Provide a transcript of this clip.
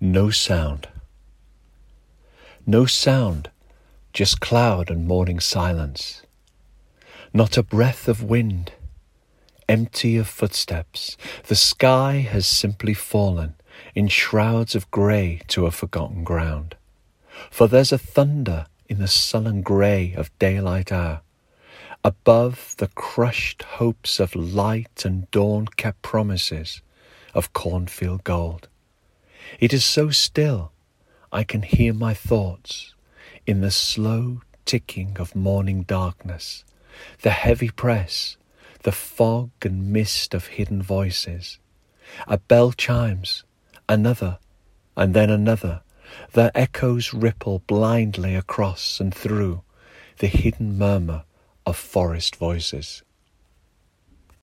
No sound. No sound, just cloud and morning silence. Not a breath of wind, empty of footsteps. The sky has simply fallen in shrouds of grey to a forgotten ground. For there's a thunder in the sullen grey of daylight hour. Above the crushed hopes of light and dawn kept promises of cornfield gold. It is so still I can hear my thoughts in the slow ticking of morning darkness, the heavy press, the fog and mist of hidden voices. A bell chimes, another, and then another. The echoes ripple blindly across and through the hidden murmur of forest voices.